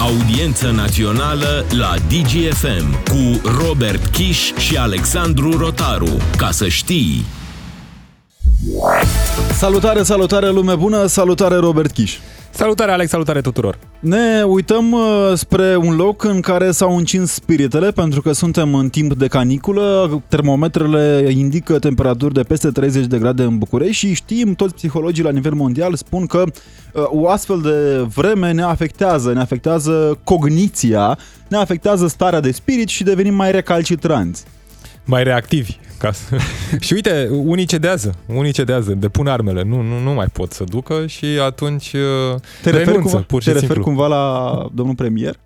Audiență națională la DGFM cu Robert Kiș și Alexandru Rotaru. Ca să știi... Salutare, salutare lume bună, salutare Robert Kiș. Salutare Alex, salutare tuturor! Ne uităm uh, spre un loc în care s-au încins spiritele pentru că suntem în timp de caniculă, termometrele indică temperaturi de peste 30 de grade în București și știm, toți psihologii la nivel mondial spun că uh, o astfel de vreme ne afectează, ne afectează cogniția, ne afectează starea de spirit și devenim mai recalcitranți. Mai reactivi. Ca să... și uite, unii cedează, unii cedează, depun armele, nu, nu, nu mai pot să ducă și atunci uh, te renunță, referi cumva, pur și te simplu. referi cumva la domnul premier?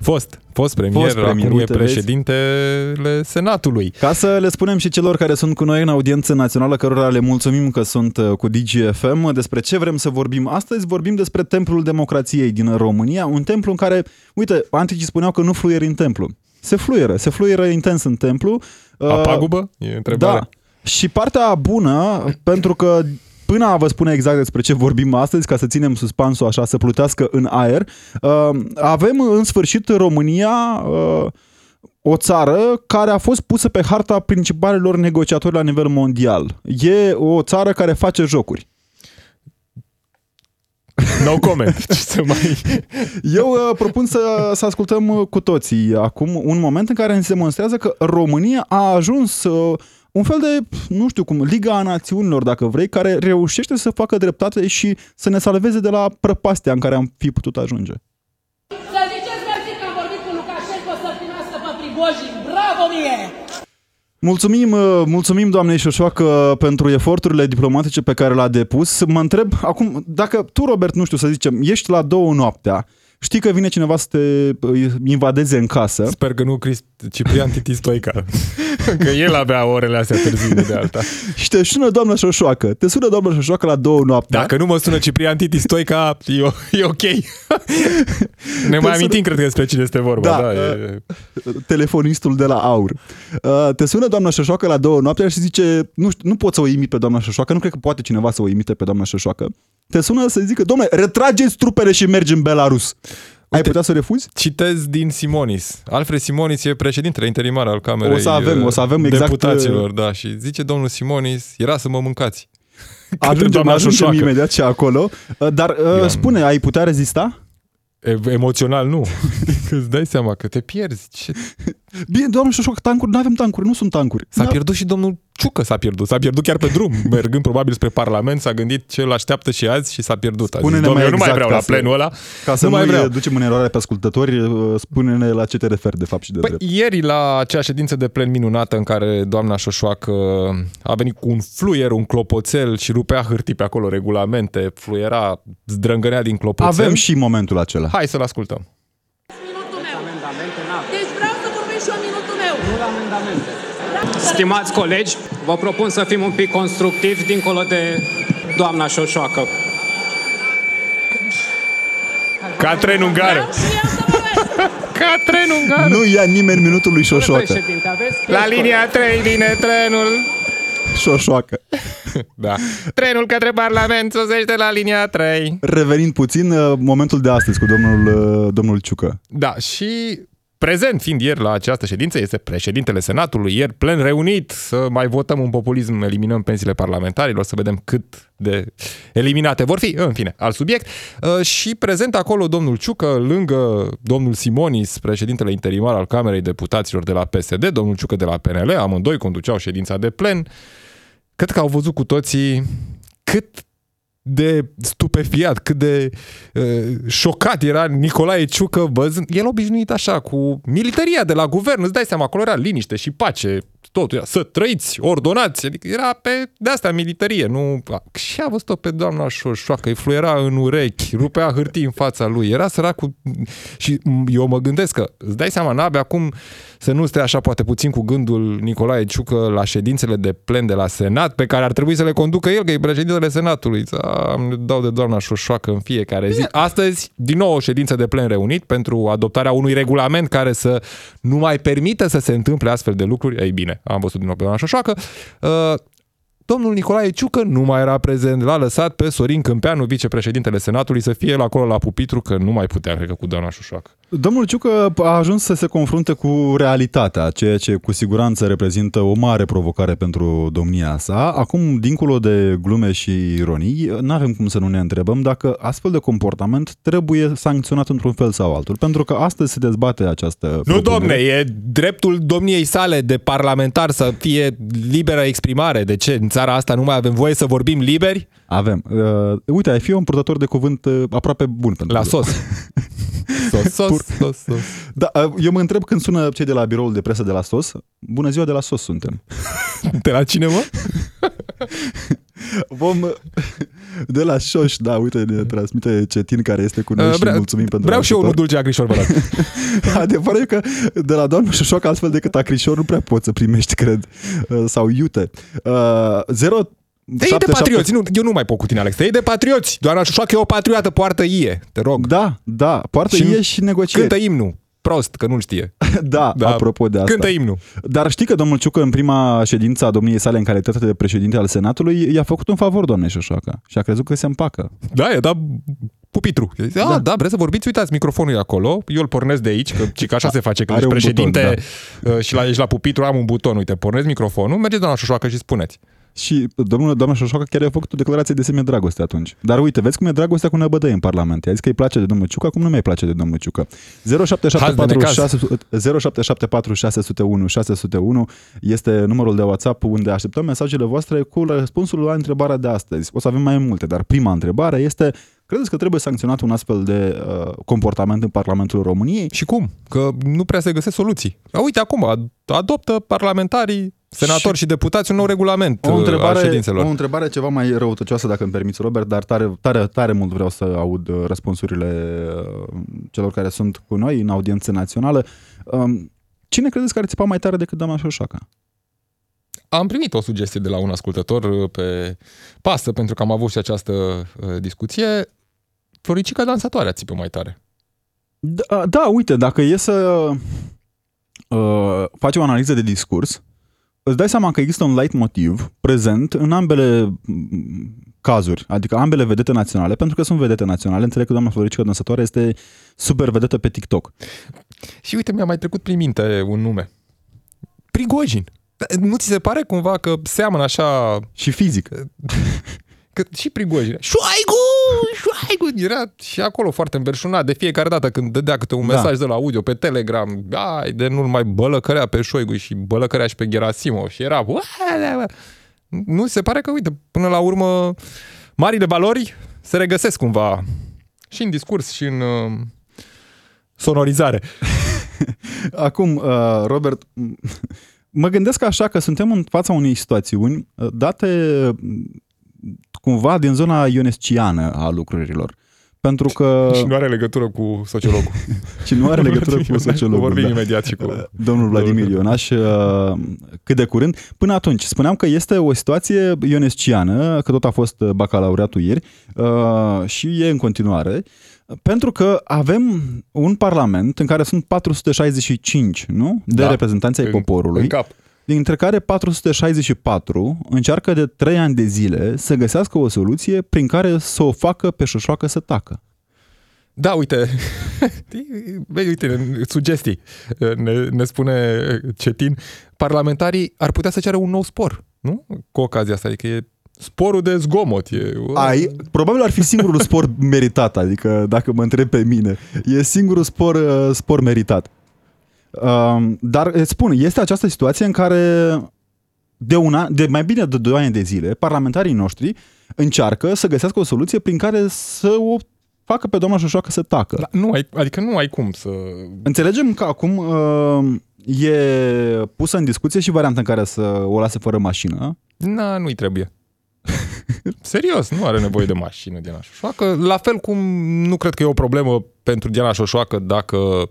Fost, fost premier, Fost premier, acum uite, e președintele Senatului. Ca să le spunem și celor care sunt cu noi în audiență națională, cărora le mulțumim că sunt uh, cu DGFM, despre ce vrem să vorbim astăzi, vorbim despre Templul Democrației din România, un templu în care, uite, anticii spuneau că nu fluieri în templu. Se fluieră, se fluieră intens în templu. A pagubă? E întrebarea. Da. Și partea bună, pentru că până a vă spune exact despre ce vorbim astăzi, ca să ținem suspansul așa, să plutească în aer, uh, avem în sfârșit România uh, o țară care a fost pusă pe harta principalelor negociatori la nivel mondial. E o țară care face jocuri. No comment. Ce să mai... Eu uh, propun să, să ascultăm uh, cu toții acum un moment în care se demonstrează că România a ajuns uh, un fel de, nu știu cum, Liga a Națiunilor, dacă vrei, care reușește să facă dreptate și să ne salveze de la prăpastea în care am fi putut ajunge. Să ziceți mersi că am vorbit cu Lukashenko să primească pe Prigojin. Bravo mie! Mulțumim, uh, mulțumim doamnei Șoșoacă pentru eforturile diplomatice pe care le-a depus. Mă întreb acum, dacă tu, Robert, nu știu să zicem, ești la două noaptea, știi că vine cineva să te uh, invadeze în casă. Sper că nu Crist, Ciprian Titi Stoica. că el avea orele astea târziu de alta. Și te sună doamna Șoșoacă. Te sună doamna Șoșoacă la două noaptea. Dacă nu mă sună Ciprian Titi Stoica, e, e ok. ne mai amintim, cred că despre cine este vorba. Da, Da, e... telefonistul de la Aur. Uh, te sună doamna Șoșoacă la două noaptea și zice, nu, știu, nu pot să o imit pe doamna Șoșoacă, nu cred că poate cineva să o imite pe doamna Șoșoacă. Te sună să zică, domnule, retrageți trupele și mergi în Belarus. Ai Uite, putea să refuzi? Citez din Simonis. Alfred Simonis e președintele interimar al Camerei O să avem- o să avem exact- deputaților. Da, și zice domnul Simonis, era să mă mâncați. Către Ajungem, doamna ajungem Șoșoacă. imediat și acolo. Uh, Dar uh, am- spune, ai putea rezista? E- Emoțional nu. Că îți dai seama că te pierzi. Ce... Bine, doamna Șoșoacă, tancuri, nu avem tancuri, nu sunt tancuri. S-a Da. pierdut și domnul Ciucă s-a pierdut. S-a pierdut chiar pe drum. Mergând probabil spre Parlament, s-a gândit ce îl așteaptă și azi și s-a pierdut. A zis, Spune-ne "Domnule, mai eu nu mai exact vreau ca la să- plenul ăla. Ca să nu nu mai vreau. ducem în eroare pe ascultători, uh, spune-ne la ce te referi de fapt și de Păi, drept. ieri la acea ședință de plen minunată în care doamna Șoșoacă a venit cu un fluier, un clopoțel și rupea hârtii pe acolo, regulamente, fluiera, zdrângănea din clopoțel. Avem și momentul acela. Hai să-l ascultăm. Minutul meu. Deci vreau să vorbesc și eu minutul meu. Stimați colegi, vă propun să fim un pic constructivi dincolo de doamna Șoșoacă. Ca tren ungară. Vreau și eu să vorbesc. Ca tren ungară. Nu ia nimeni minutul lui Domnule Șoșoacă. președinte, aveți La linia 3 vine trenul. Șoșoacă. Da. Trenul către Parlament sosește la linia 3. Revenind puțin, uh, momentul de astăzi cu domnul, uh, domnul Ciucă. Da, și prezent fiind ieri la această ședință este președintele Senatului, ieri plen reunit să mai votăm un populism, eliminăm pensiile parlamentarilor, să vedem cât de eliminate vor fi, în fine, alt subiect. Uh, Și prezent acolo domnul Ciucă, lângă domnul Simonis, președintele interimar al Camerei Deputaților de la PSD, domnul Ciucă de la PNL, amândoi conduceau ședința de plen. Cred că au văzut cu toții cât de stupefiat, cât de uh, șocat era Nicolae Ciucă văzând. El obișnuit așa cu militaria de la guvern, îți dai seama, acolo era liniște și pace, totul era să trăiți, ordonați, adică era pe de asta militarie, nu... Și a văzut-o pe doamna Șoșoacă, îi fluiera în urechi, rupea hârtii în fața lui, era săracul și eu mă gândesc că, îți dai seama, n-abe acum să nu stea așa poate puțin cu gândul Nicolae Ciucă la ședințele de plen de la Senat, pe care ar trebui să le conducă el, că e președintele Senatului. Am dau de doamna Șoșoacă în fiecare zi. Astăzi, din nou, o ședință de plen reunit pentru adoptarea unui regulament care să nu mai permită să se întâmple astfel de lucruri. Ei bine, am văzut din nou pe doamna Șoșoacă. Uh, domnul Nicolae Ciucă nu mai era prezent. L-a lăsat pe Sorin Câmpeanu, vicepreședintele Senatului, să fie la acolo la pupitru, că nu mai putea, cred că, cu doamna Șușoacă. Domnul Ciucă a ajuns să se confrunte cu realitatea, ceea ce cu siguranță reprezintă o mare provocare pentru domnia sa. Acum, dincolo de glume și ironii, nu avem cum să nu ne întrebăm dacă astfel de comportament trebuie sancționat într-un fel sau altul, pentru că astăzi se dezbate această Nu, propunere. domne, e dreptul domniei sale de parlamentar să fie liberă exprimare. De ce? În țara asta nu mai avem voie să vorbim liberi? Avem. Uh, uite, ai fi un purtător de cuvânt uh, aproape bun pentru La sos. sos, sos, sos, sos. Da, uh, eu mă întreb când sună cei de la biroul de presă de la SOS. Bună ziua, de la SOS suntem. De la cine, mă? Vom... De la Șoș, da, uite, ne transmite Cetin care este cu noi Uh, și vrea- mulțumim pentru Vreau și eu unul ajutor. dulce acrișor, vă rog. Adevărul e că de la doamna Șoșoacă altfel decât acrișor nu prea poți să primești, cred, uh, sau iute. Uh, 0 De e de patrioți, nu, eu nu mai pot cu tine, Alex. Te e de patrioți. Doamna Șușoacă e o patriotă, poartă ie, te rog. Da, da, poartă Și și, și negocieri. Cântă imnul. Prost, că nu știe. Da, da, apropo de asta. Cântă imnul. Dar știi că domnul Ciucă în prima ședință a domniei sale în calitate de președinte al Senatului i-a făcut un favor doamnei Șoșoacă și a crezut că se împacă. Da, e da pupitru. Da, da, da, vreți să vorbiți? Uitați, microfonul e acolo, eu îl pornesc de aici, că, ci că așa se face când Are ești un buton, președinte uh, și la, ești la pupitru, am un buton, uite, pornesc microfonul, mergeți doamna Șoșoacă și spuneți. Și domnul, doamna Șoșoacă chiar a făcut o declarație de semi dragoste atunci. Dar uite, vezi cum e dragostea cu năbădăi în Parlament. I-a zis că îi place de domnul Ciucă, acum nu mai place de domnul Ciucă. 0774 necaz. 600 0774 601 601 este numărul de WhatsApp unde așteptăm mesajele voastre cu răspunsul la întrebarea de astăzi. O să avem mai multe, dar prima întrebare este Credeți că trebuie sancționat un astfel de uh, comportament în Parlamentul României? Și cum? Că nu prea se găsesc soluții. A, uite, acum ad- adoptă parlamentarii, senatori și, și deputați un nou regulament O uh, al întrebare, ședințelor. o întrebare ceva mai răutăcioasă, dacă îmi permiți, Robert, dar tare, tare, tare mult vreau să aud uh, răspunsurile uh, celor care sunt cu noi în audiență națională. Um, Cine credeți că ar țipa mai tare decât doamna Șoșoacă? Am primit o sugestie de la un ascultător uh, pe pasă, pentru că am avut și această uh, discuție. Floricica dansatoarea țipă mai tare. Da, da, uite, dacă e să uh, faci o analiză de discurs, îți dai seama că există un light motiv prezent în ambele mm, cazuri, adică ambele vedete naționale, pentru că sunt vedete naționale. Înțeleg că doamna Floricica Dansătoare este super vedetă pe TikTok. Și uite, mi-a mai trecut prin minte un nume. Prigojin. Nu ți se pare cumva că seamănă așa Și fizic. Că și Prigojin. Șoaigu! Șoaigu! Era și acolo foarte înverșunat de fiecare dată când dădea câte un Da. mesaj de la audio pe Telegram. Ai, de nu mai bălăcărea pe Șoigu și bălăcărea și pe Gerasimov. Și era... Nu se pare că, uite, până la urmă, marile valori se regăsesc cumva și în discurs și în uh, sonorizare. Acum, uh, Robert, m- mă gândesc așa că suntem în fața unei situațiuni uh, date m, cumva din zona ionesciană a lucrurilor. Pentru că... Și nu are legătură cu sociologul. și nu are legătură cu sociologul. Vorbim da. imediat și cu... Domnul Vladimir Ionaș, uh, cât de curând. Până atunci, spuneam că este o situație ionesciană, că tot a fost bacalaureatul ieri uh, și e în continuare, pentru că avem un parlament în care sunt 465, nu? De Da. reprezentanți ai În- poporului În cap. Dintre care 464 încearcă de 3 ani de zile să găsească o soluție prin care să o facă pe șoșoacă să tacă. Da, uite, Vei, uite, sugestii. Ne, ne spune Cetin, parlamentarii ar putea să ceară un nou spor, nu? Cu ocazia asta, adică e sporul de zgomot. E, Ai, probabil ar fi singurul spor meritat, adică dacă mă întreb pe mine, e singurul spor, uh, spor meritat. Um, dar îți spun, este această situație în care de, una, de mai bine de 2 ani de zile, parlamentarii noștri încearcă să găsească o soluție prin care să o facă pe doamna Șoșoacă să tacă. Da, nu ai, adică nu ai cum să... Înțelegem că acum uh, e pusă în discuție și varianta în care să o lase fără mașină. Na, nu-i trebuie. Serios, nu are nevoie de mașină Diana Șoșoacă. La fel cum nu cred că e o problemă pentru Diana Șoșoacă dacă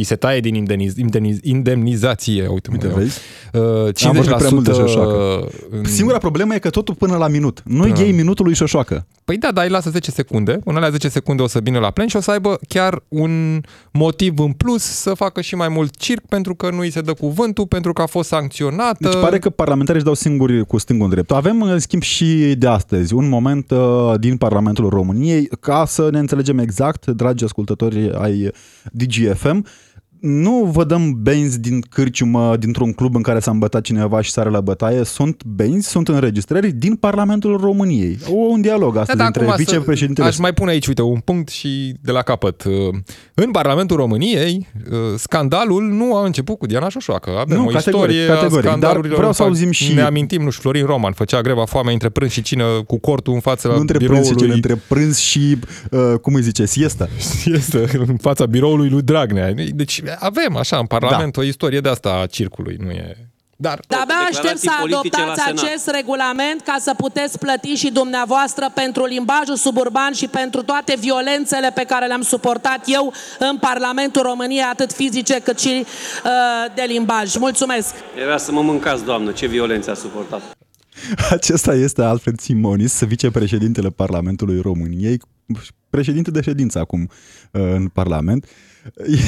îi se taie din indemniz, indemniz, indemnizație, uite, Uite, mă, vezi? uh, Am văzut prea mult de 50% șoșoacă. în- Singura problemă e că totul până la minut. Nu iei minutul lui Șoșoacă. Păi da, dar îi lasă 10 secunde. În alea 10 secunde o să vină la plen și o să aibă chiar un motiv în plus să facă și mai mult circ pentru că nu îi se dă cuvântul, pentru că a fost sancționată. Deci pare că parlamentarii își dau singuri cu stângul în drept. Avem, în schimb, și de astăzi un moment uh, din Parlamentul României ca să ne înțelegem exact, dragi ascultători ai DGFM, nu vă dăm benzi din cârciumă, dintr-un club în care s-a îmbătat cineva și sare la bătaie. Sunt benzi, sunt înregistrări din Parlamentul României. O, un dialog astăzi da, între acum să- vicepreședintele... Aș mai pune aici, uite, un punct și de la capăt. Uh, În Parlamentul României, uh, scandalul nu a început cu Diana Șoșoacă. Avem Nu, o categoric, istorie categoric. a Dar scandalurilor. vreau să în fac- auzim și- Ne amintim, nu știu, Florin Roman făcea greva foamei între prânz și cină cu cortul în fața nu între prânz și biroului. cele, între prânz și, uh, cum îi zice, siesta. este în fața biroului lui Dragnea. Deci avem așa în Parlament Da. o istorie de asta a circului, nu e... Dar De-abia Declarații aștept să politice la adoptați Senat. acest regulament ca să puteți plăti și dumneavoastră pentru limbajul suburban și pentru toate violențele pe care le-am suportat eu în Parlamentul României, atât fizice cât și uh, de limbaj. Mulțumesc! Era să mă mâncați, doamnă, ce violență a suportat. Acesta este Alfred Simonis, vicepreședintele Parlamentului României, președinte de ședință acum uh, în Parlament.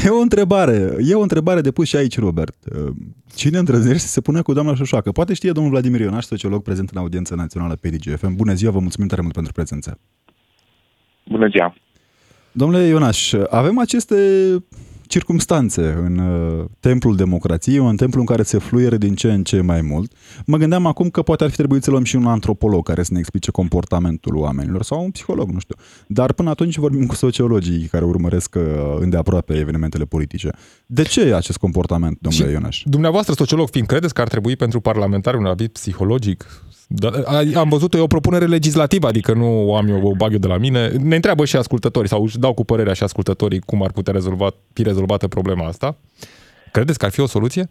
E o întrebare, e o întrebare de pus și aici, Robert. Uh, Cine îndrăznește să se pună cu doamna Șoșoacă? Poate știe domnul Vladimir Ionaș, sociolog prezent în audiența națională pe DGFM. Bună ziua, vă mulțumim tare mult pentru prezență. Bună ziua! Domnule Ionaș, avem aceste circumstanțe în uh, templul democrației, un templu în care se fluieră din ce în ce mai mult. Mă gândeam acum că poate ar fi trebuit să luăm și un antropolog care să ne explice comportamentul oamenilor sau un psiholog, nu știu. Dar până atunci vorbim cu sociologii care urmăresc uh, îndeaproape evenimentele politice. De ce acest comportament, domnule Și Ionaș? Dumneavoastră, sociolog, fiind, credeți că ar trebui pentru parlamentari un aviz psihologic? Da, a- am văzut, e o propunere legislativă, adică nu o am eu, o bag eu de la mine. Ne întreabă și ascultătorii sau își dau cu părerea și ascultătorii cum ar putea rezolva, fi rezolvată problema asta. Credeți că ar fi o soluție?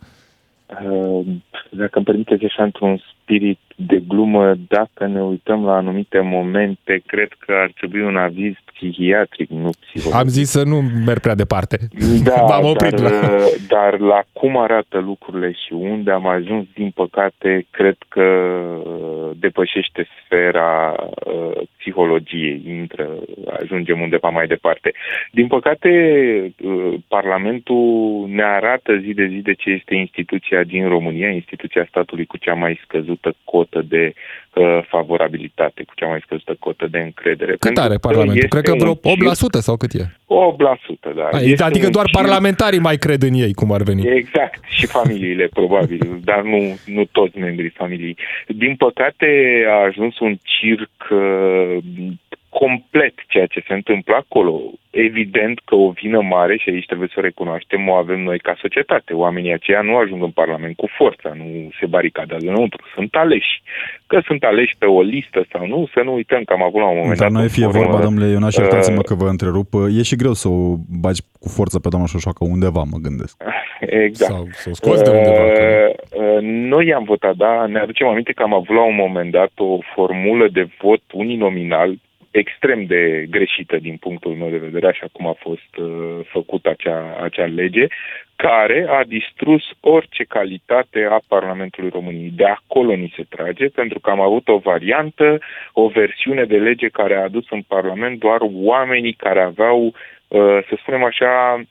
Uh, Dacă îmi permiteți așa într-un spirit de glumă, dacă ne uităm la anumite momente, cred că ar trebui un aviz psihiatric, nu psihologic. Am zis să nu merg prea departe. Da, M-am oprit dar, la... uh, dar la cum arată lucrurile și unde am ajuns, din păcate, cred că uh, depășește sfera uh, psihologiei, intră, ajungem undeva mai departe. Din păcate, uh, Parlamentul ne arată zi de zi de ce este instituția din România, instituția statului cu cea mai scăzută cotă de uh, favorabilitate, cu cea mai scăzută cotă de încredere. Cât Pentru are că Parlamentul? este Cred că vreo un circ 8% sau cât e? 8%, da. A, Este Adică un doar circ. parlamentarii mai cred în ei, cum ar veni. Exact, și familiile, probabil, dar nu, nu toți membrii familiei. Din păcate, a ajuns un circ uh, complet ceea ce se întâmplă acolo. Evident că o vină mare, și aici trebuie să o recunoaștem, o avem noi ca societate. Oamenii aceia nu ajung în Parlament cu forța, nu se baricadează înăuntru, sunt aleși. Că sunt aleși pe o listă sau nu, să nu uităm că am avut la un moment Dar dat... nu e un fie forum, vorba, domnule Ionaș, iertați-mă uh, că vă întrerup. E și greu să o bagi cu forță pe doamna Șoșoacă undeva, mă gândesc. Exact. Sau să o scoți de undeva. Că... Uh, uh, Noi am votat, da, ne aducem aminte că am avut la un moment dat o formulă de vot uninominal extrem de greșită din punctul meu de vedere, așa cum a fost uh, făcută acea, acea lege, care a distrus orice calitate a Parlamentului României. De acolo ni se trage, pentru că am avut o variantă, o versiune de lege care a adus în Parlament doar oamenii care aveau, uh, să spunem așa,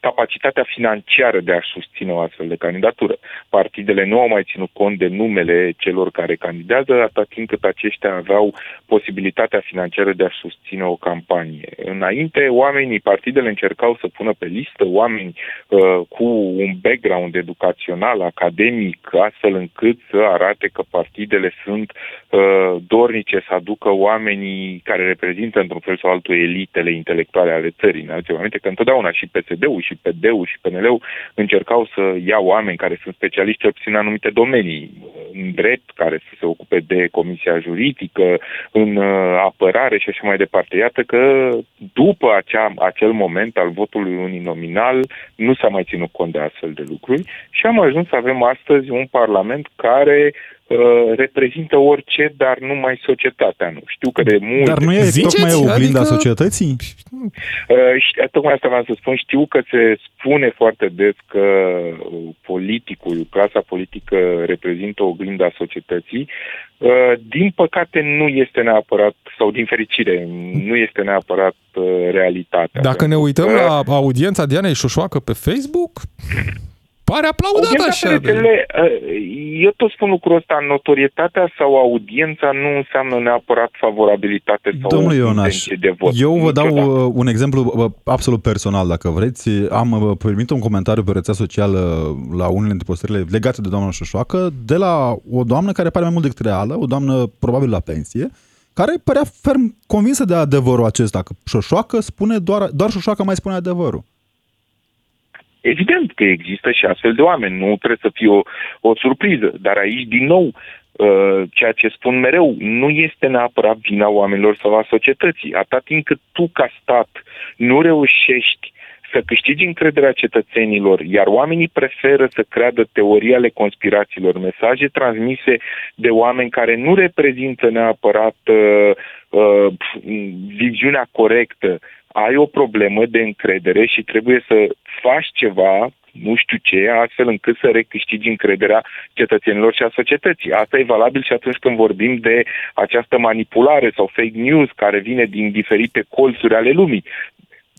capacitatea financiară de a susține o astfel de candidatură. Partidele nu au mai ținut cont de numele celor care candidează, atât timp cât aceștia aveau posibilitatea financiară de a susține o campanie. Înainte, oamenii, partidele încercau să pună pe listă oameni uh, cu un background educațional, academic, astfel încât să arate că partidele sunt uh, dornice să aducă oamenii care reprezintă într-un fel sau altul elitele intelectuale ale țării. Ne aducem aminte că întotdeauna și PSD-ul și PD-ul și PNL-ul încercau să ia oameni care sunt specialiști cel puțin în anumite domenii, în drept, care să se ocupe de comisia juridică, în uh, apărare și așa mai departe. Iată că după acea, acel moment al votului uninominal nu s-a mai ținut cont de astfel de lucruri și am ajuns să avem astăzi un parlament care uh, reprezintă orice, dar numai societatea nu. Știu că de mult... Dar nu e Ziceți? tocmai oglinda Adică- societății? Uh, și- tocmai asta vreau să spun. Știu că se spune foarte des că uh, politicul, clasa politică reprezintă oglinda societății. Uh, Din păcate nu este neapărat, sau din fericire, nu este neapărat uh, realitatea. Dacă ne Pentru uităm că- la audiența Dianei Șoșoacă pe Facebook, pare aplaudat Audiența așa. pe De... rețele, uh, eu tot spun lucrul ăsta, notorietatea sau audiența nu înseamnă neapărat favorabilitate sau Domnul Ionaș, intenție de vot. eu vă dau Niciodată. uh, un exemplu uh, absolut personal, dacă vreți. Am uh, primit un comentariu pe rețea socială la unele dintre postările legate de doamna Șoșoacă, de la o doamnă care pare mai mult decât reală, o doamnă probabil la pensie, care părea ferm convinsă de adevărul acesta, că Șoșoacă spune doar, doar Șoșoacă mai spune adevărul. Evident că există și astfel de oameni, nu trebuie să fie o, o surpriză, dar aici, din nou, uh, ceea ce spun mereu, nu este neapărat vina oamenilor sau a societății. Atâta timp cât tu, ca stat, nu reușești să câștigi încrederea cetățenilor, iar oamenii preferă să creadă teorii ale conspirațiilor, mesaje transmise de oameni care nu reprezintă neapărat uh, uh, viziunea corectă, ai o problemă de încredere și trebuie să faci ceva, nu știu ce, astfel încât să recâștigi încrederea cetățenilor și a societății. Asta e valabil și atunci când vorbim de această manipulare sau fake news care vine din diferite colțuri ale lumii.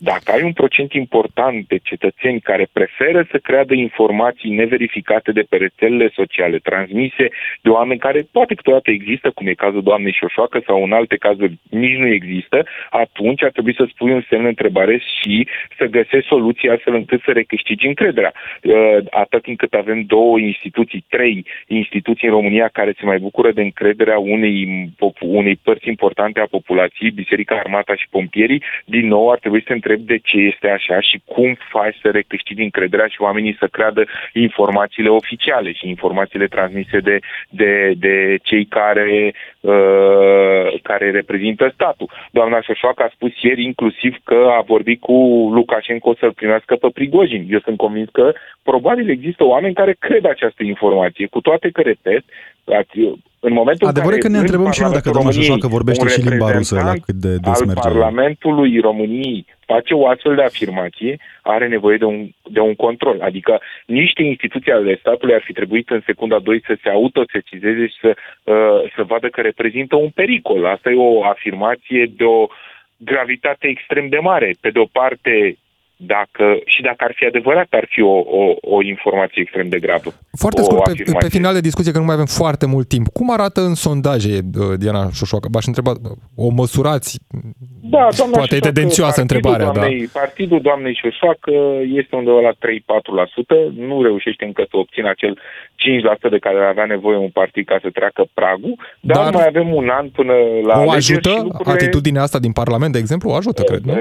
Dacă ai un procent important de cetățeni care preferă să creadă informații neverificate de pe rețelele sociale, transmise de oameni care poate câteodată există, cum e cazul doamnei Șoșoacă sau în alte cazuri nici nu există, atunci ar trebui să spui un semn de întrebare și să găsești soluții astfel încât să recâștigi încrederea. Uh, Atât timp cât avem două instituții, trei instituții în România care se mai bucură de încrederea unei, unei părți importante a populației, Biserica Armata și Pompierii, din nou ar trebui să întreb de ce este așa și cum faci să recâștigi încrederea și oamenii să creadă informațiile oficiale și informațiile transmise de, de, de cei care, uh, care reprezintă statul. Doamna Șoșoacă a spus ieri inclusiv că a vorbit cu Lukashenko să-l primească pe Prigojin. Eu sunt convins că probabil există oameni care cred această informație, cu toate că, repet, ați- în momentul în Adevărul care e că ne în întrebăm și noi dacă Parlamentul doamna Șoșoacă României vorbește un și limba rusă, la reprezentant cât de des al merge. Parlamentului României face o astfel de afirmație, are nevoie de un, de un control. Adică niște instituții ale statului ar fi trebuit în secunda 2 să se autosesizeze și să, uh, să vadă că reprezintă un pericol. Asta e o afirmație de o gravitate extrem de mare. Pe de o parte, dacă, și dacă ar fi adevărat, ar fi o, o, o informație extrem de gravă. Foarte O scurt, pe, afirmație. pe final de discuție, că nu mai avem foarte mult timp. Cum arată în sondaje, uh, Diana Șoșoacă? V-aș întreba, o măsurați? Da, doamna Poate e Șoșoacă, tendențioasă partidul întrebarea, da. doamnei, Partidul doamnei Șoșoacă este undeva la 3-4%, nu reușește încă să obțină acel 5% de care avea nevoie un partid ca să treacă pragul, dar, Dar mai avem un an până la O alegeri ajută? și lucrurile, Atitudinea asta din Parlament, de exemplu, o ajută, cred, nu?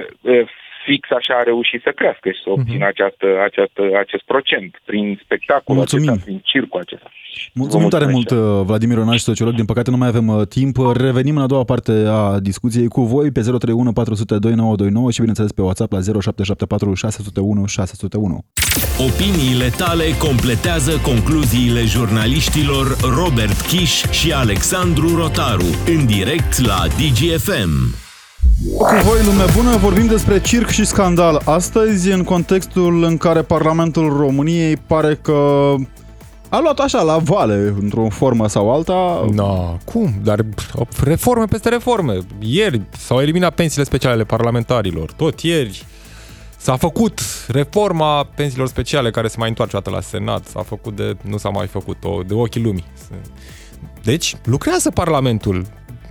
E, e, Fix așa a reușit să crească și să obțină Mhm. această, această, acest procent prin spectacolul Mulțumim. acesta, prin circul acesta. Mulțumim Vă tare mult, mulțumesc. uh, Vladimir Onaș, sociolog. Din păcate nu mai avem uh, timp. Revenim în a doua parte a discuției cu voi pe 031 402 929 și bineînțeles pe WhatsApp la 0774 601 601. Opiniile tale completează concluziile jurnaliștilor Robert Kiș și Alexandru Rotaru în direct la DGFM. Cu voi, lume bună, vorbim despre circ și scandal astăzi, în contextul în care Parlamentul României pare că a luat așa la vale, într-o formă sau alta. No, cum? Dar pf, reforme peste reforme. Ieri s-au eliminat pensiile speciale ale parlamentarilor. Tot ieri s-a făcut reforma pensiilor speciale care se mai întoarce o dată la Senat. S-a făcut de... nu s-a mai făcut-o, de ochii lumii. Deci, lucrează Parlamentul.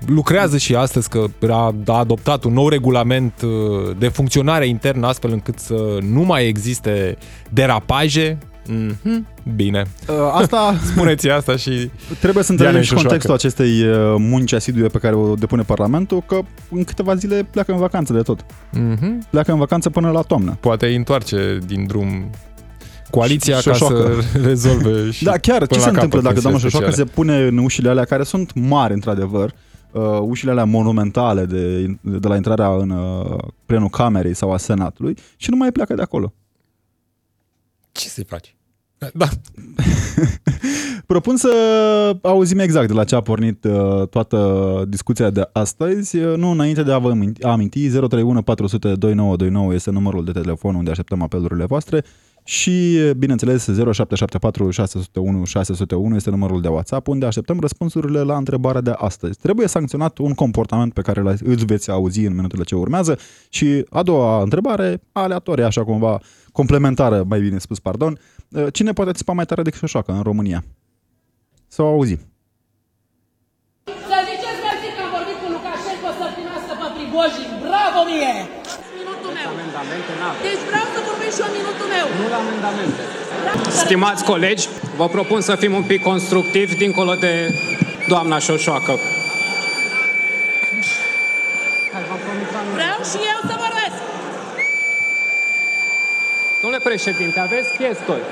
Lucrează și astăzi că a, a adoptat un nou regulament uh, de funcționare internă astfel încât să nu mai existe derapaje. Mhm, Bine. Uh, Asta Spuneți asta și trebuie să Diana înțelegem și Șoșoacă. contextul acestei uh, munci asidue pe care o depune Parlamentul, că în câteva zile pleacă în vacanță de tot. Mhm. Pleacă în vacanță până la toamnă. poate îi întoarce din drum coaliția ca Șoșoacă. să rezolve și Da, chiar, ce până se la întâmplă capăt dacă pensiile doamna Șoșoacă se speciale? pune în ușile alea care sunt mari, într-adevăr, uh, ușile alea monumentale de, de la intrarea în uh, plenul camerei sau a senatului și nu mai pleacă de acolo. Ce să-i faci? Da, Propun să auzim exact de la ce a pornit uh, toată discuția de astăzi. Uh, Nu înainte de a vă aminti- a aminti, 031 400 2929 este numărul de telefon unde așteptăm apelurile voastre și, bineînțeles, 0774 601 601 este numărul de WhatsApp unde așteptăm răspunsurile la întrebarea de astăzi. Trebuie sancționat un comportament pe care îl veți auzi în minutele ce urmează și a doua întrebare, aleatorie, așa cumva, complementară, mai bine spus, pardon, cine poate țipa mai tare decât șoșoacă în România? Să o auzim. Să ziceți mersi că am vorbit cu Lukashenko să primească pe Prigojin. Bravo mie! Minutul meu. Amendamente n-am. Deci vreau să vorbesc și eu minutul meu. Nu la amendamente. Vreau să- Stimați colegi, vă propun să fim un pic constructivi dincolo de doamna Șoșoacă. Hai, v-am promis la mine. Vreau și eu să vorbesc. Domnule președinte, aveți chestori.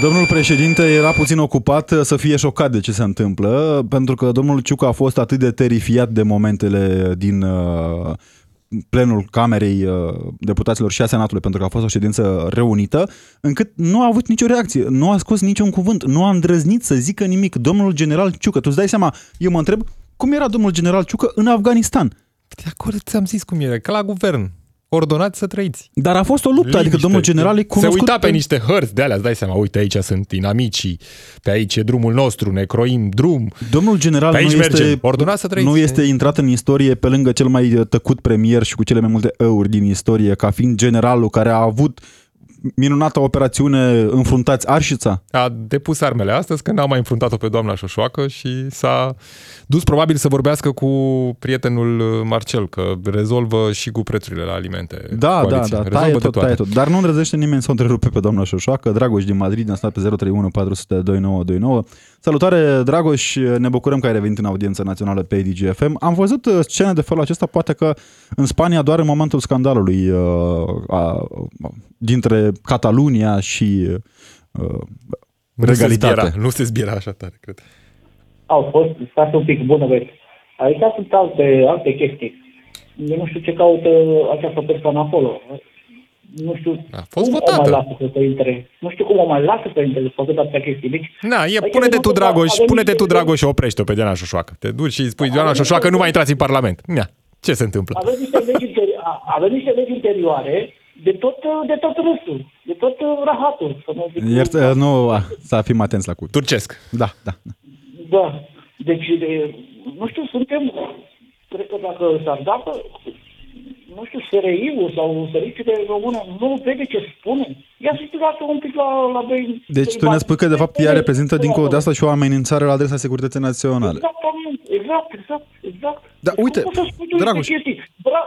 Domnul președinte era puțin ocupat să fie șocat de ce se întâmplă, pentru că domnul Ciucă a fost atât de terifiat de momentele din uh, plenul Camerei uh, Deputaților și a Senatului, pentru că a fost o ședință reunită, încât nu a avut nicio reacție, nu a scos niciun cuvânt, nu a îndrăznit să zică nimic. Domnul general Ciucă, tu îți dai seama, eu mă întreb, cum era domnul general Ciucă în Afganistan? De acord, ți-am zis cum e, ca la guvern. Ordonați să trăiți. Dar a fost o luptă, adică Liniște. domnul general e Se cunoscut uita pe niște hărți de alea, îți dai seama, uite aici sunt inamicii, pe aici e drumul nostru, ne croim drum. Domnul general Pe aici nu mergem. este, Ordonați să trăiți. nu este intrat în istorie pe lângă cel mai tăcut premier și cu cele mai multe euri din istorie, ca fiind generalul care a avut minunată operațiune înfruntați Arșița. A depus armele astăzi când n-a mai înfruntat-o pe doamna Șoșoacă și s-a dus probabil să vorbească cu prietenul Marcel, că rezolvă și cu prețurile la alimente. Da, da, coaliția. da, Rezolvă taie de tot, toate. taie tot. Dar nu îndrăzește nimeni să o întrerupe pe doamna Șoșoacă. Dragoș din Madrid ne-a stat pe 031 400 2929. Salutare, Dragoș, ne bucurăm că ai revenit în audiența națională pe DGFM. Am văzut uh, scene de felul acesta, poate că în Spania doar în momentul scandalului uh, a, dintre Catalunia și uh, Nu se regalitate. zbiera, nu se zbiera așa tare, cred. Au fost, stați un pic, bună băieți. Aici sunt alte, alte chestii. Eu nu știu ce caută această persoană acolo. Nu știu A fost cum votată. o mai lasă să te intre. Nu știu cum o mai lasă să te intre făcând atâtea chestii mici. Na, e, Aici pune-te nu tu, pot- Dragoș, avem pune-te niște- tu, Dragoș, și oprește-o pe Diana Șoșoacă. Te duci și îi spui, Diana Șoșoacă, nu mai intrați în Parlament. Ia, ce se întâmplă? Avem niște legi, interi- a- avem niște legi interioare de tot, de tot râsul, de tot rahatul. Să nu zic. Iert, uh, nu, a, să fim atenți la cuvânt. Turcesc. Da, da. Da. Deci, de, nu știu, suntem, cred că dacă s-ar da, că, nu știu, SRI-ul sau Serviciile Române nu vede ce spune. Ia să lasă un pic la, la bei. Deci tu ne spui că de fapt ea reprezintă dincolo de asta și o amenințare la adresa securității naționale. Exactamente, exact, exact, exact. Da, Deci uite, cum poți să spui tu niște Dragoș. chestii? Bra,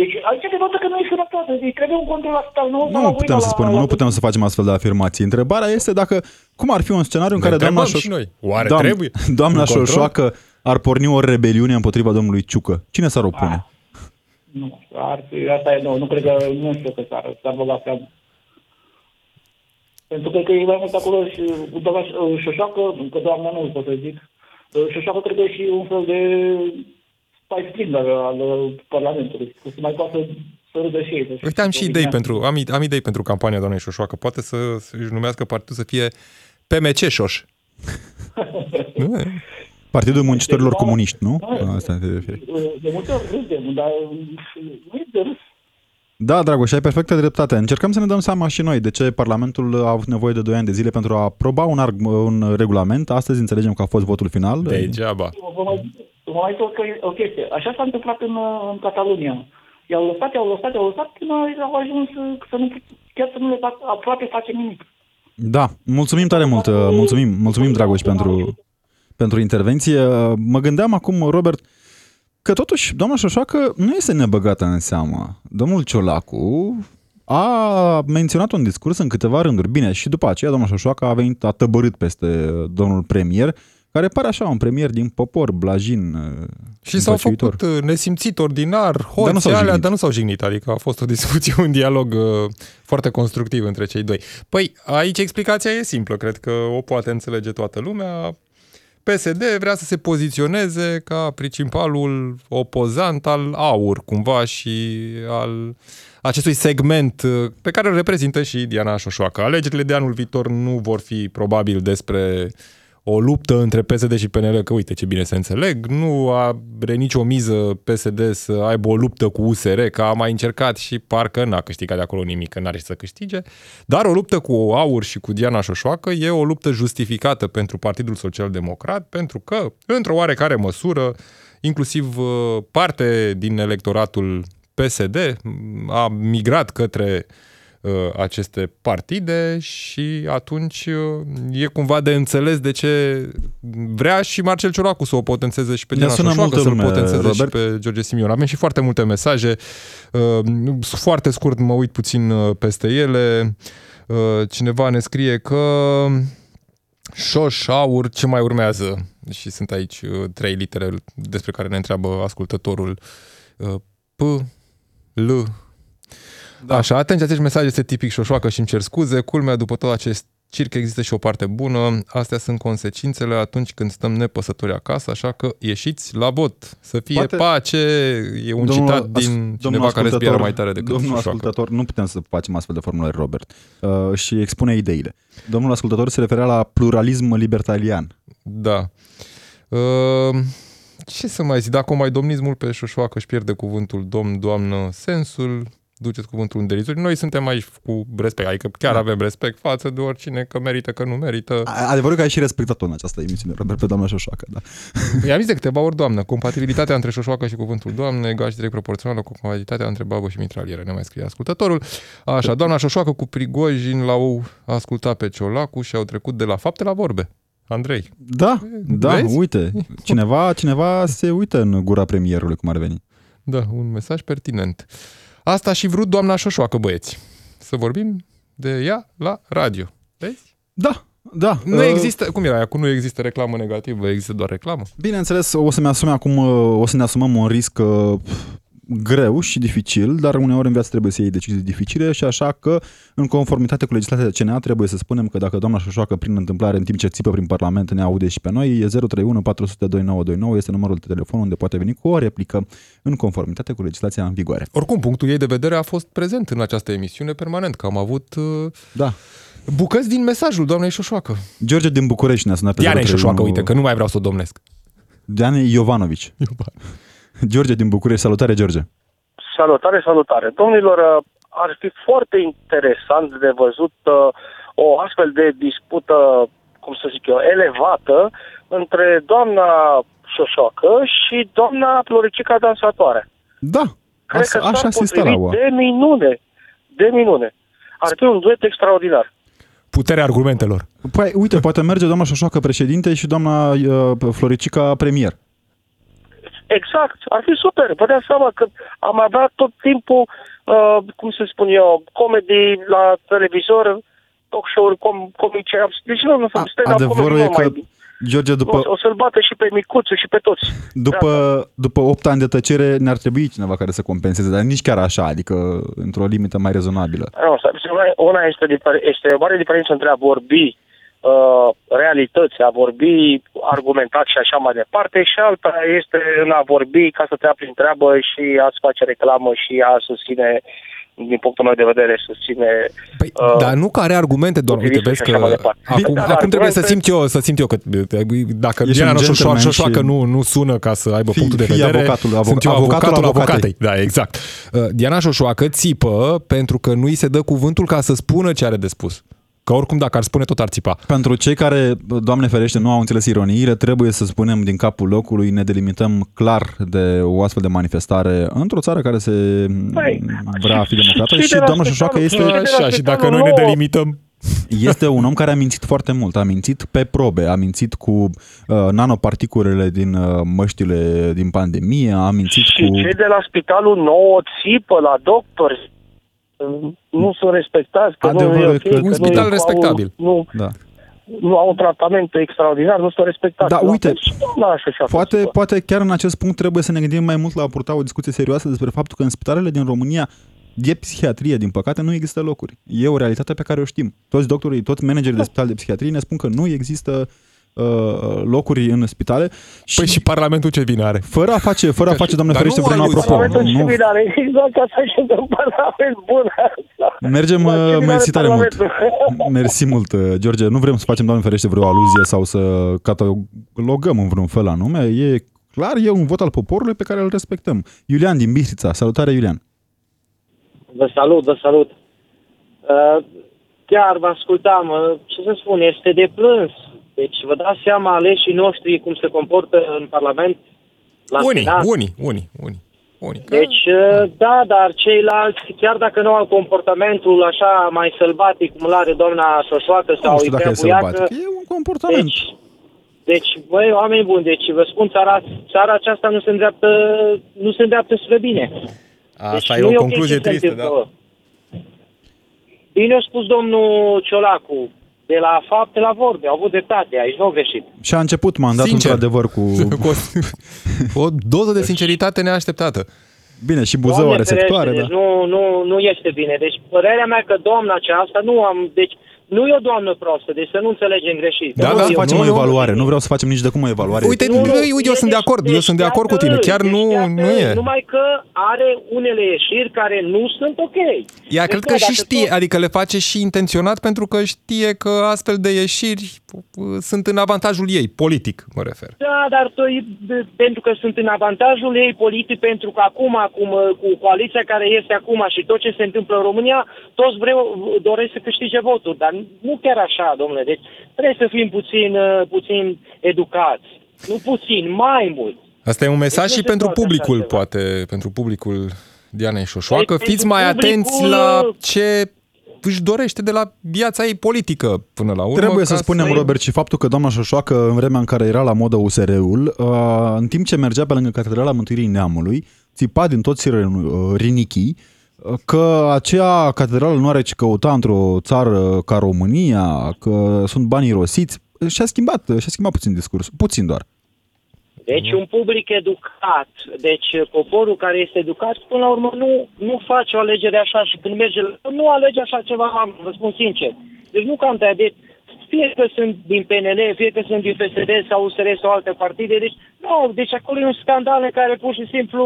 deci aici denotă că nu e sănătate, deci trebuie un control asupra. Nu, Nu putem să spunem, nu putem să facem astfel de afirmații. Întrebarea este dacă, cum ar fi un scenariu în Ne care doamna, întrebăm Șoș... și noi. Oare Doamna- trebuie? doamna Un control? Șoșoacă ar porni o rebeliune împotriva domnului Ciucă. Cine s-ar opune? Nu, ar fi, asta e nou, nu cred că, nu știu că s-ar, s-ar băga prea mult. Pentru că, că e mai mult acolo și doamna Șoșoacă, că doamna nu pot să zic, Șoșoacă cred că e și un fel de spy spring al, al Parlamentului, că se mai poate să râdă și ei. Uite, am și idei pentru, am, i- am idei pentru campania doamnei Șoșoacă. Poate să își numească partidul să fie PMC Șoș. Nu? Partidul Muncitorilor Comuniști, nu? Asta te referi. De multe ori râdem, dar nu e de râs. Da, Dragoș, ai perfectă dreptate. Încercăm să ne dăm seama și noi de ce Parlamentul a avut nevoie de 2 ani de zile pentru a aproba un, arg- un regulament. Astăzi înțelegem că a fost votul final. Degeaba. Vă mai, vă mai zic o, o chestie. Așa s-a întâmplat în, în Catalunia. I-au lăsat, i-au lăsat, i-au lăsat până au ajuns uh, să nu, chiar să nu le fac, aproape face nimic. Da, mulțumim tare mult, uh, mulțumim, mulțumim Dragoș pentru, pentru intervenție. Uh, Mă gândeam acum, Robert, că totuși doamna Șoșoacă nu este nebăgată în seamă. Domnul Ciolacu a menționat un discurs în câteva rânduri. Bine, și după aceea doamna Șoșoacă a venit, a tăbărât peste domnul premier, care pare așa un premier din popor, blajin, uh, Și s-au împăciuitor. făcut uh, nesimțit, ordinar, Dar nu hoți s-au alea, jignit. dar nu s-au jignit. Adică a fost o discuție, un dialog uh, foarte constructiv între cei doi. Păi, aici explicația e simplă. Cred că o poate înțelege toată lumea. PSD vrea să se poziționeze ca principalul opozant al AUR, cumva, și al acestui segment uh, pe care îl reprezintă și Diana Șoșoacă. Alegerile de anul viitor nu vor fi probabil despre o luptă între PSD și PNL, că uite ce bine se înțeleg, nu are nicio miză PSD să aibă o luptă cu USR, că a mai încercat și parcă n-a câștigat de acolo nimic, că n-are să câștige, dar o luptă cu Aur și cu Diana Șoșoacă e o luptă justificată pentru Partidul Social Democrat, pentru că, într-o oarecare măsură, inclusiv uh, parte din electoratul PSD a migrat către uh, aceste partide și atunci uh, e cumva de înțeles de ce vrea și Marcel Ciolacu să o potențeze și pe Ne Diana sună Șoșoacă, multă să-l lume, potențeze Robert. și pe George Simion. Avem și foarte multe mesaje. Uh, Foarte scurt mă uit puțin uh, peste ele. Uh, Cineva ne scrie că Șoș, aur, ce mai urmează? Și sunt aici uh, trei litere despre care ne întreabă ascultătorul. Uh, P, L. Da. Așa, atenție, acest mesaj este tipic șoșoacă și îmi cer scuze. Culmea, după tot acest circ există și o parte bună. Astea sunt consecințele atunci când stăm nepăsători acasă, așa că ieșiți la vot. Să fie Poate- Poate... pace. E un Domnul citat as- din domnul cineva care ascultător- zbiera mai tare decât Domnul șoșoacă. ascultător, nu putem să facem astfel de formulări, Robert, uh, și expune ideile. Domnul ascultător se referea la pluralism libertarian. Da. Uh, ce să mai zic, dacă o mai domnismul pe șoșoacă își pierde cuvântul domn, doamnă, sensul, duceți cuvântul în derizori. Noi suntem aici cu respect, adică chiar Da. avem respect față de oricine, că merită, că nu merită. A- Adevărul că ai și respectat-o în această emisiune, Robert, pe doamna Șoșoacă, da. I-am zis de câteva ori, doamnă, compatibilitatea între șoșoacă și cuvântul doamnă egal și direct proporțională cu compatibilitatea între babă și mitralieră, ne mai scrie ascultătorul. Așa, doamna șoșoacă cu Prigojin l-au ascultat pe Ciolacu și au trecut de la fapte la vorbe. Andrei. Da, da, Vezi? uite, cineva, cineva se uită în gura premierului, cum ar veni. Da, un mesaj pertinent. Asta a și vrut doamna Șoșoacă, băieți. Să vorbim de ea la radio. Vezi? Da, da. Nu uh, există, cum era, acum nu există reclamă negativă, există doar reclamă. Bineînțeles, o să-mi asume acum, uh, o să ne asumăm un risc uh, greu și dificil, dar uneori în viață trebuie să iei decizii dificile și așa că, în conformitate cu legislația CNA, trebuie să spunem că dacă doamna Șoșoacă, prin întâmplare, în timp ce țipă prin Parlament, ne aude și pe noi, e 031 400 2929, este numărul de telefon unde poate veni cu o replică în conformitate cu legislația în vigoare. Oricum, punctul ei de vedere a fost prezent în această emisiune permanent, că am avut uh, Da. bucăți din mesajul doamnei Șoșoacă. George din București ne-a sunat pe Diana 031 Șoșoacă, uite, că nu mai vreau să o domnesc. Diana Iovanovici. George din București. Salutare, George. Salutare, salutare. Domnilor, uh, ar fi foarte interesant de văzut uh, o astfel de dispută, cum să zic eu, elevată între doamna Șoșoacă și doamna Floricica Dansatoare. Da, Cred așa, că așa s-ar se potrivi stau. de minune. De minune. Ar fi un duet extraordinar. Puterea argumentelor. Păi, uite, poate merge doamna Șoșoacă președinte și doamna uh, Floricica premier. Exact, ar fi super. Vă dați seama că am avea tot timpul, uh, cum să spun eu, comedy la televizor, talk show-uri com, comice. Deci nu, nu, A- stand-up adevărul comedy e nu că, mai... George, după, O, o să-l bată și pe micuțul și pe toți. după, după 8 ani de tăcere ne-ar trebui cineva care să compenseze, dar nici chiar așa, adică într-o limită mai rezonabilă. Nu, una- una este, difer- este o mare diferență între a vorbi uh, realități, a vorbi argumentat și așa mai departe și alta este în a vorbi ca să te apri în treabă și a-ți face reclamă și a susține din punctul meu de vedere, susține Păi, Uh, dar nu că are argumente, doar uite, potrivit vezi și așa mai că departe. acum, Da, da, acum trebuie să argumente- simt eu, să simt eu că dacă Ești Diana un Șoșoacă, gentleman Șoșoacă și- nu, nu sună ca să aibă Fii- punctul de fii vedere, avocatul, avo- sunt eu avocatul avocatul avocatei. avocatei. Da, exact. Uh, Diana Șoșoacă țipă pentru că nu îi se dă cuvântul ca să spună ce are de spus. Că oricum dacă ar spune tot ar țipa. Pentru cei care, Doamne ferește, nu au înțeles ironiile, trebuie să spunem din capul locului, ne delimităm clar de o astfel de manifestare într-o țară care se Păi, vrea a fi democrată și și de la doamna spitalul- Șoșoacă este, de la Așa, și dacă spitalul noi ne nou- delimităm... este un om care a mințit foarte mult. A mințit pe probe, a mințit cu uh, nanoparticulele din uh, măștile din pandemie, a mințit Și cu... cei de la spitalul nou țipă la doctori. Nu sunt respectați, că Adevărul nu e e ok, că- că Un nu spital au- respectabil. Nu, Da. nu au un tratament extraordinar, nu sunt respectați. Da, La uite, fel și doamna Șoșoacă Poate, țipă. poate chiar în acest punct trebuie să ne gândim mai mult la a purta o discuție serioasă despre faptul că în spitalele din România de psihiatrie, din păcate, nu există locuri. E o realitate pe care o știm. Toți doctorii, toți managerii de spital de psihiatrie ne spun că nu există uh, locuri în spitale. Și Păi și Parlamentul ce vine are? fără a face, fără a face, Doamne Dar ferește, nu vreun al lui apropo. Parlamentul Nu, civil are exact asta și în Parlament bun asta. Mergem, Doamne, uh, civil mersi are tare mult. Parlamentul. Mersi mult, uh, George. Nu vrem să facem, Doamne ferește, vreo aluzie sau să catalogăm în vreun fel anume. E clar, e un vot al poporului pe care îl respectăm. Iulian din Bistrița. Salutare, Iulian. Vă salut, vă salut. Uh, chiar vă ascultam, uh, ce să spun, este de plâns. Deci vă dați seama aleșii noștri cum se comportă în Parlament la Unii, Senat. unii, unii, unii. unii. Deci, uh, da, dar ceilalți, chiar dacă nu au comportamentul așa mai sălbatic cum îl are doamna Șoșoacă sau Nu știu dacă e Ivrea Buiacă, sălbatic. E un comportament. deci, deci, băi, oameni buni, deci vă spun, țara, țara aceasta nu se îndreaptă, nu se îndreaptă spre bine. Asta Deci e nu o ok concluzie ce se tristă, da. întâmplă. Bine a spus domnul Ciolacu, de la fapte la vorbe, au avut dreptate, aici nu au greșit. Și a început mandatul Sincer. într-adevăr cu... Cu o, o doză de sinceritate neașteptată. Bine, și Buzău Doamne are ferește, sectoare, da. deci nu, nu, nu este bine. Deci părerea mea că doamna aceasta nu am... Deci nu e o doamnă prostă, deci să nu înțelegem greșit. Da, Nu da, vreau să eu- facem nu, o nu, evaluare, nu vreau să facem nici de cum o evaluare. Uite, Nu, nu, uite, eu sunt de acord, eu sunt de acord cu tine, chiar nu, nu e. Numai că are unele ieșiri care nu sunt ok. Ea Deci, cred da, că și dacă știe, tot- adică le face și intenționat pentru că știe că astfel de ieșiri uh, sunt în avantajul ei, politic mă refer. Da, dar tu, pentru că sunt în avantajul ei politic, pentru că acum, acum, cu coaliția care este acum și tot ce se întâmplă în România, toți vreau, doresc să câștige voturi, dar nu chiar așa, domnule. Deci trebuie să fim puțin, uh, puțin educați. Nu puțin, mai mult. Asta e un mesaj Deci nu și se pentru poate așa publicul, ceva. poate, pentru publicul Dianei Șoșoacă. Păi, Fiți pentru mai publicul, atenți la uh, ce își dorește de la viața ei politică până la urmă. Trebuie să ca spunem, să- Robert, și faptul că doamna Șoșoacă, în vremea în care era la modă USR-ul, uh, în timp ce mergea pe lângă Catedrala Mântuirii Neamului, țipa din toți uh, rinichii uh, că acea catedrală nu are ce căuta într-o țară ca România, că sunt banii rosiți. Și-a schimbat, și-a schimbat puțin discursul, puțin doar. Deci un public educat, deci poporul care este educat, până la urmă nu, nu face o alegere așa și când merge, la- nu alege așa ceva, am, vă spun sincer. Deci nu cam de deci, fie că sunt din PNL, fie că sunt din PSD sau USR sau alte partide, deci nu, deci acolo e un scandal în care pur și simplu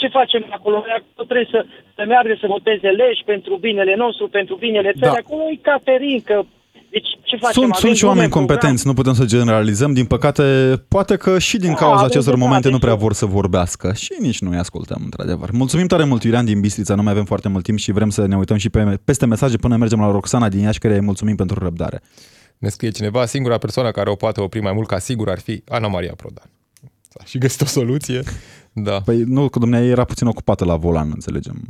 ce facem acolo? Acolo trebuie să, să meargă să voteze legi pentru binele nostru, pentru binele țării. Da. Acolo e Caterin, că deci ce facem? Sunt, Avem sunt și lume oameni în program. competenți, nu putem să generalizăm. Din păcate, poate că și din Da, cauza aveți acestor dreptate, momente nu prea și- vor să vorbească și nici nu îi ascultăm, într-adevăr. Mulțumim tare mult, Iulian din Bistrița, nu mai avem foarte mult timp și vrem să ne uităm și pe, peste mesaje până mergem la Roxana din Iași, care îi mulțumim pentru răbdare. Ne scrie cineva, singura persoană care o poate opri mai mult ca sigur ar fi Ana Maria Prodan. S-a și găsit o soluție. Da. Păi nu, că dumneavoastră era puțin ocupată la volan, înțelegem.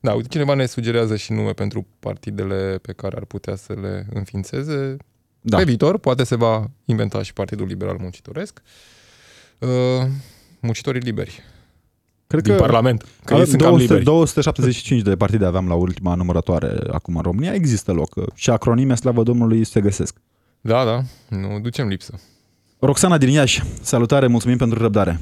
Da, uite, cineva ne sugerează și nume pentru partidele pe care ar putea să le înființeze. Da. Pe viitor, poate se va inventa și Partidul Liberal Muncitoresc. Uh, muncitorii liberi. Cred Din că Parlament. Că ei avem sunt cam 200, liberi. 275 de partide aveam la ultima numărătoare acum în România. Există loc și acronime, slavă Domnului, se găsesc. Da, da, nu ducem lipsă. Roxana din Iași, salutare, mulțumim pentru răbdare.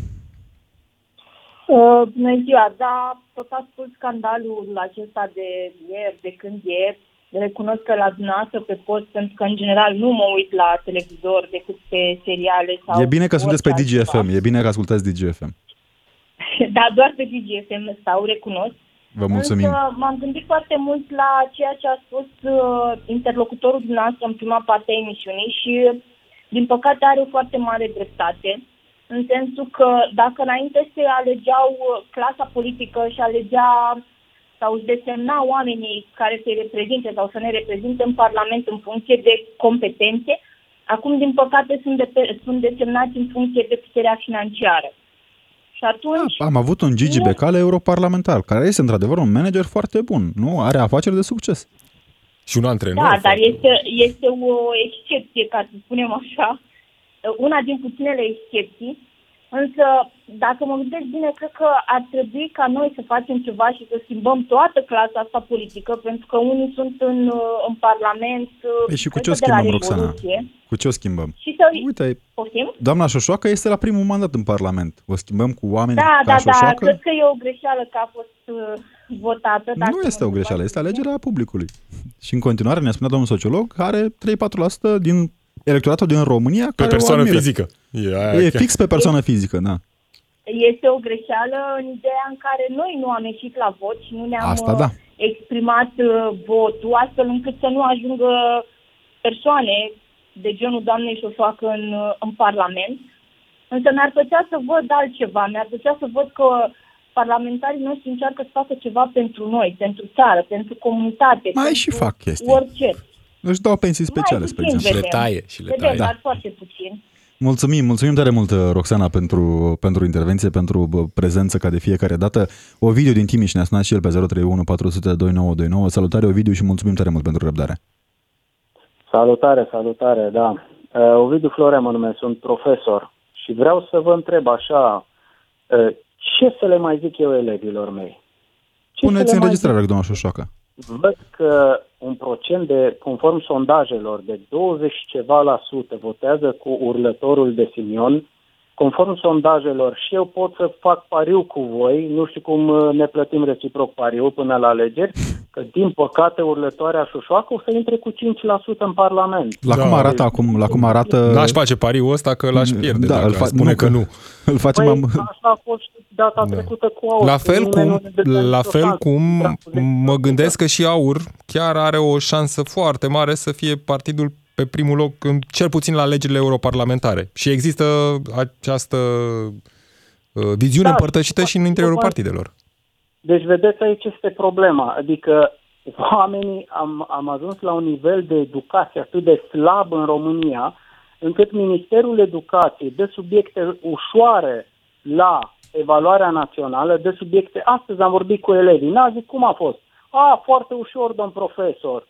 Uh, Bună ziua, da, tot ascult scandalul acesta de ieri, de când e. Recunosc că la dumneavoastră pe post, pentru că în general nu mă uit la televizor decât pe seriale sau... E bine că sunteți pe orice altceva. DGFM, e bine că ascultați DGFM. Da, doar pe DGFM stau, recunosc. Vă mulțumim. Însă m-am gândit foarte mult la ceea ce a spus uh, interlocutorul dumneavoastră în prima parte a emisiunii și, din păcate, are o foarte mare dreptate. În sensul că dacă înainte se alegeau uh, clasa politică și alegea sau își desemna oamenii care să-i reprezinte sau să ne reprezinte în Parlament în funcție de competențe, acum, din păcate, sunt, de, sunt desemnați în funcție de puterea financiară. Și atunci... Am avut un Gigi Becale europarlamentar, care este într-adevăr un manager foarte bun, nu? Are afaceri de succes. Și un antrenor. Da, dar este, este o excepție, ca să spunem așa, una din puținele excepții, însă dacă mă gândesc bine, cred că ar trebui ca noi să facem ceva și să schimbăm toată clasa asta politică, pentru că unii sunt în, în Parlament, Păi și cu cred ce o că de la schimbăm, Roxana? Revoluție. Cu ce o schimbăm? Și să... Uite, Poftim? doamna Șoșoacă este la primul mandat în Parlament. O schimbăm cu oameni Da, ca da, da, Șoșoacă? cred că e o greșeală că a fost uh, votată. dacă Nu mă este o greșeală, întrebați este pe mine. alegerea publicului. Și în continuare, ne spunea domnul sociolog, are 3-4% din electoratul din România Pe care o persoană admiră. fizică. E, aia E chiar. fix pe persoană fizică, da. Este o greșeală în ideea în care noi nu am ieșit la vot și nu ne-am Asta uh, da. exprimat uh, votul, astfel încât să nu ajungă persoane de genul doamnei Șoșoacă în, uh, în Parlament. Însă mi-ar plăcea să văd altceva, mi-ar plăcea să văd că parlamentarii noștri încearcă să facă ceva pentru noi, pentru țară, pentru comunitate, Mai pentru și fac chestii. orice. Își dau pensii speciale, Mai spre puțin exemplu. vedem. și le Vedem, taie. dar foarte puțin. Mulțumim, mulțumim tare mult, Roxana, pentru, pentru intervenție, pentru bă, prezență ca de fiecare dată. Ovidiu din Timiș ne-a sunat și el pe 031 400 2929. Salutare, Ovidiu, și mulțumim tare mult pentru răbdare. Salutare, salutare, da. Uh, Ovidiu Florea mă numesc, sunt profesor și vreau să vă întreb așa, uh, ce să le mai zic eu elevilor mei? Ce să Puneți le mai înregistrarea, doamna Șoșoacă. Văd că un procent de, conform sondajelor, de 20 și ceva la sută votează cu urlătorul de Simion. Conform sondajelor și eu pot să fac pariu cu voi, nu știu cum uh, ne plătim reciproc pariu până la alegeri, că din păcate urlătoarea Șoșoacă o să intre cu 5% în Parlament. La cum arată acum, la cum arată... N-aș face pariul ăsta că l-aș pierde Da, dacă îl ar fa- spune nu, că nu. Îl facem Păi, am... asta a fost data trecută cu aur. La fel Nimeni nu cum, ne dădea la nicio fel șansă. cum mă gândesc că și Aur chiar are o șansă foarte mare să fie partidul pe primul loc, în, cel puțin la alegerile europarlamentare. Și există această uh, viziune Da, împărtășită și în interiorul probabil. partidelor. Deci, vedeți, aici este problema. Adică oamenii am, am ajuns la un nivel de educație atât de slab în România, încât Ministerul Educației dă subiecte ușoare la evaluarea națională, dă subiecte... Astăzi am vorbit cu elevii, n-a zis cum a fost. A, foarte ușor, domn profesor.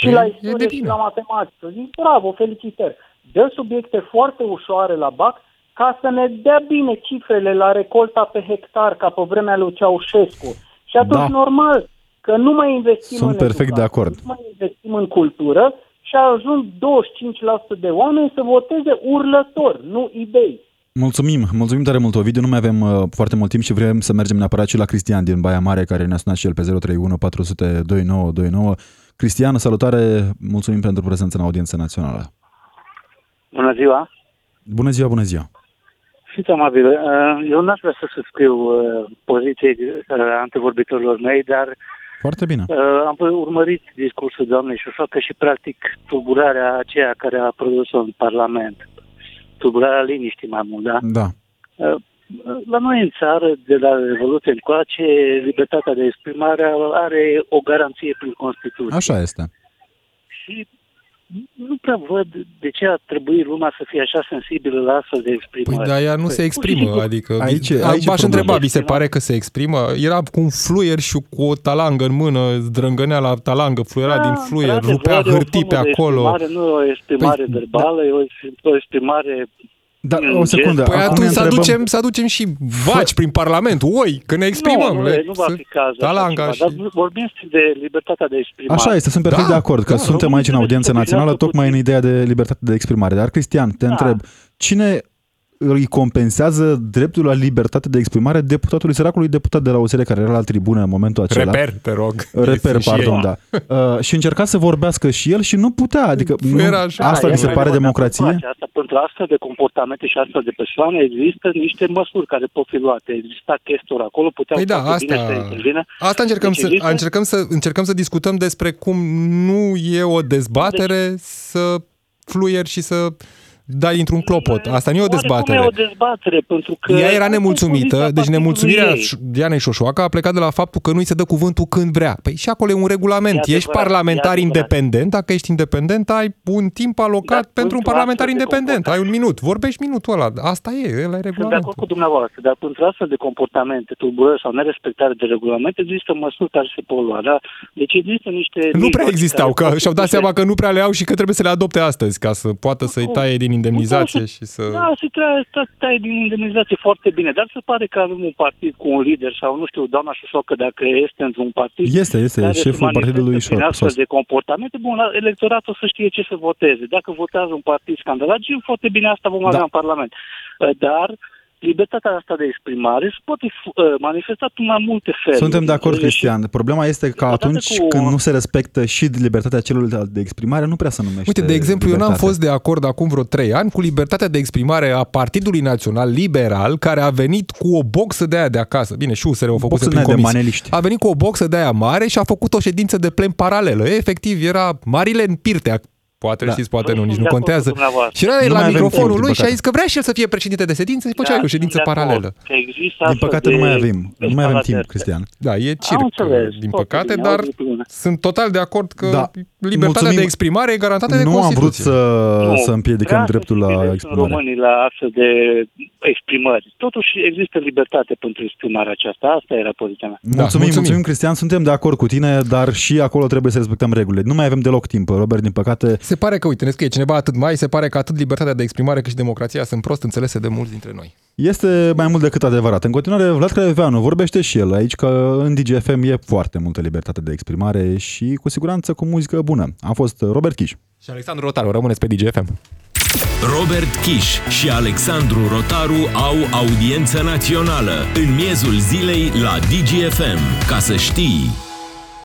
Și E- la e de istorie și bine. la matematică. Zic, bravo, felicitări. Dă subiecte foarte ușoare la BAC ca să ne dea bine cifrele la recolta pe hectar, ca pe vremea lui Ceaușescu. Și atunci, Da. normal, că nu mai investim Sunt în perfect de educație, acord. Nu mai investim în cultură și ajung 25% de oameni să voteze urlător, nu idei. Mulțumim, mulțumim tare mult, Ovidiu. Nu mai avem uh, foarte mult timp și vrem să mergem neapărat și la Cristian din Baia Mare, care ne-a sunat și el pe 031 400 2929. Cristian, salutare, mulțumim pentru prezența în audiență națională. Bună ziua! Bună ziua, bună ziua! Fiți amabil, uh, eu n-aș vrea să subscriu uh, poziției uh, antevorbitorilor mei, dar Foarte bine. uh, am urmărit discursul doamnei Șoșoacă și practic tulburarea aceea care a produs-o în Parlament. Tulburarea liniștii mai mult, da? Da. Uh, La noi în țară, de la Revoluție încoace, libertatea de exprimare are o garanție prin Constituție. Așa este. Și nu prea văd de ce ar trebui lumea să fie așa sensibilă la astfel de Păi exprimare. da, ea nu Păi, se pur și exprimă, simplu, adică Aici- vi- aici e v-aș întreba, problema. vi se pare că se exprimă? Era cu un fluier și cu o talangă în mână, zdrângănea la talangă, fluiera Da, din fluier, într-adevăr, rupea e o hârtii pe formă de acolo. Exprimare, nu e o exprimare Păi, verbală, e o, o exprimare Da, o secundă. Păi acum atunci ne să întrebăm- aducem, să aducem și vaci prin Parlament, oi, că ne exprimăm. Nu, nu, le- e, nu va să- fi cazul. așa Talanga ceva, și... Dar vorbim strict de libertatea de exprimare. Așa este, sunt perfect Da, de acord că da, suntem aici în audiență națională tocmai în ideea de libertate de exprimare. Dar, Cristian, te Da. întreb, cine îi compensează dreptul la libertate de exprimare deputatului săracului deputat de la USR care era la tribună în momentul acela. Reper, te rog. Reper, Sunt și pardon, ei. da. Uh, și încerca să vorbească și el și nu putea. Adică nu, Era așa. asta Da, vi se e pare adevărat, democrație? dar pentru Asta, pentru astfel de comportamente și astfel de persoane există niște măsuri care pot fi luate. Exista chestor acolo, puteau Păi da, foarte bine asta, să intervină. asta încercăm, Deci să, există- încercăm, să, încercăm să discutăm despre cum nu e o dezbatere să fluier și să dai într-un clopot. Asta nu e o Oarecum dezbatere. e o dezbatere, pentru că... Ea era asta e nemulțumită, poziția deci partidului nemulțumirea ei. Ș- Dianei Șoșoacă a plecat de la faptul că nu-i se dă cuvântul când vrea. Păi și acolo e un regulament. E ești adevărat, parlamentar e adevărat. independent, dacă ești independent, ai un timp alocat Dar pentru un pentru parlamentar astfel de independent. Ai un minut. Vorbești minutul ăla. Asta e, ăla e Sunt de regulamentul. acord cu dumneavoastră, dar pentru astfel de comportamente, tulburări sau nerespectare de regulamente, există măsuri care se pot lua. Da? Deci există niște... Nu prea mijloace existau, care că pot și-au dat puse- seama că nu prea le au și că trebuie să le adopte astăzi ca să poată să-i taie din indemnizație și să... Da, se taie, ta- taie din indemnizație foarte bine, dar se pare că avem un partid cu un lider sau, nu știu, doamna Șușocă, dacă este într-un partid... Este, este, care se șeful manifestă partidului prin Șor- astfel Sos. de comportamente, bun, electoratul să știe ce să voteze. Dacă votează un partid scandalat, și foarte bine asta vom avea Da. în Parlament. Uh, Dar libertatea asta de exprimare se poate uh, manifesta în mai multe feluri. Suntem de acord, Și- Cristian. Problema este că Odată atunci cu- când nu se respectă și libertatea celorlalți de exprimare, nu prea se numește Uite, de exemplu, eu n-am libertate. fost de acord acum vreo trei ani cu libertatea de exprimare a Partidului Național Liberal, care a venit cu o boxă de aia de acasă. Bine, și USR au făcut Boxă prin de aia de comisii. maneliști. A venit cu o boxă de aia mare și a făcut o ședință de plen paralelă. Efectiv, era Marile în Pirtea. Poate Da. știți, poate nu, nici Sunt nu de acord cu contează. dumneavoastră. Și era Nu el mai la avem microfonul timp, din lui și a păcate. zis că vrea și el să fie președinte de ședință și făcea Da, o ședință sunt de acord paralelă. că există Din astfel păcate de nu mai avem, nu mai avem timp, escaladări. Cristian. Da, e circ, înțeles. din Foarte păcate, bine, dar au zi bună. sunt total de acord că Da. Libertatea Mulțumim. de exprimare e garantată de Nu am vrut Constituție. să, Nu, să împiedicăm vrea să dreptul se la ghideze exprimare. românii la astfel de exprimări. Totuși există libertate pentru exprimarea aceasta. Asta era poziția mea. Mulțumim, mulțumim, mulțumim, Cristian, suntem de acord cu tine, dar și acolo trebuie să respectăm regulile. Nu mai avem deloc timp, Robert, din păcate. Se pare că, uite, ne scrie cineva atât mai, se pare că atât libertatea de exprimare cât și democrația sunt prost înțelese de mulți dintre noi. Este mai mult decât adevărat. În continuare, Vlad Creveanu vorbește și el aici că în DGFM e foarte multă libertate de exprimare și cu siguranță cu muzică bună. Am fost Robert Chiș. Și Alexandru Rotaru, rămâneți pe DGFM. Robert Kiș și Alexandru Rotaru au audiență națională în miezul zilei la DGFM. Ca să știi...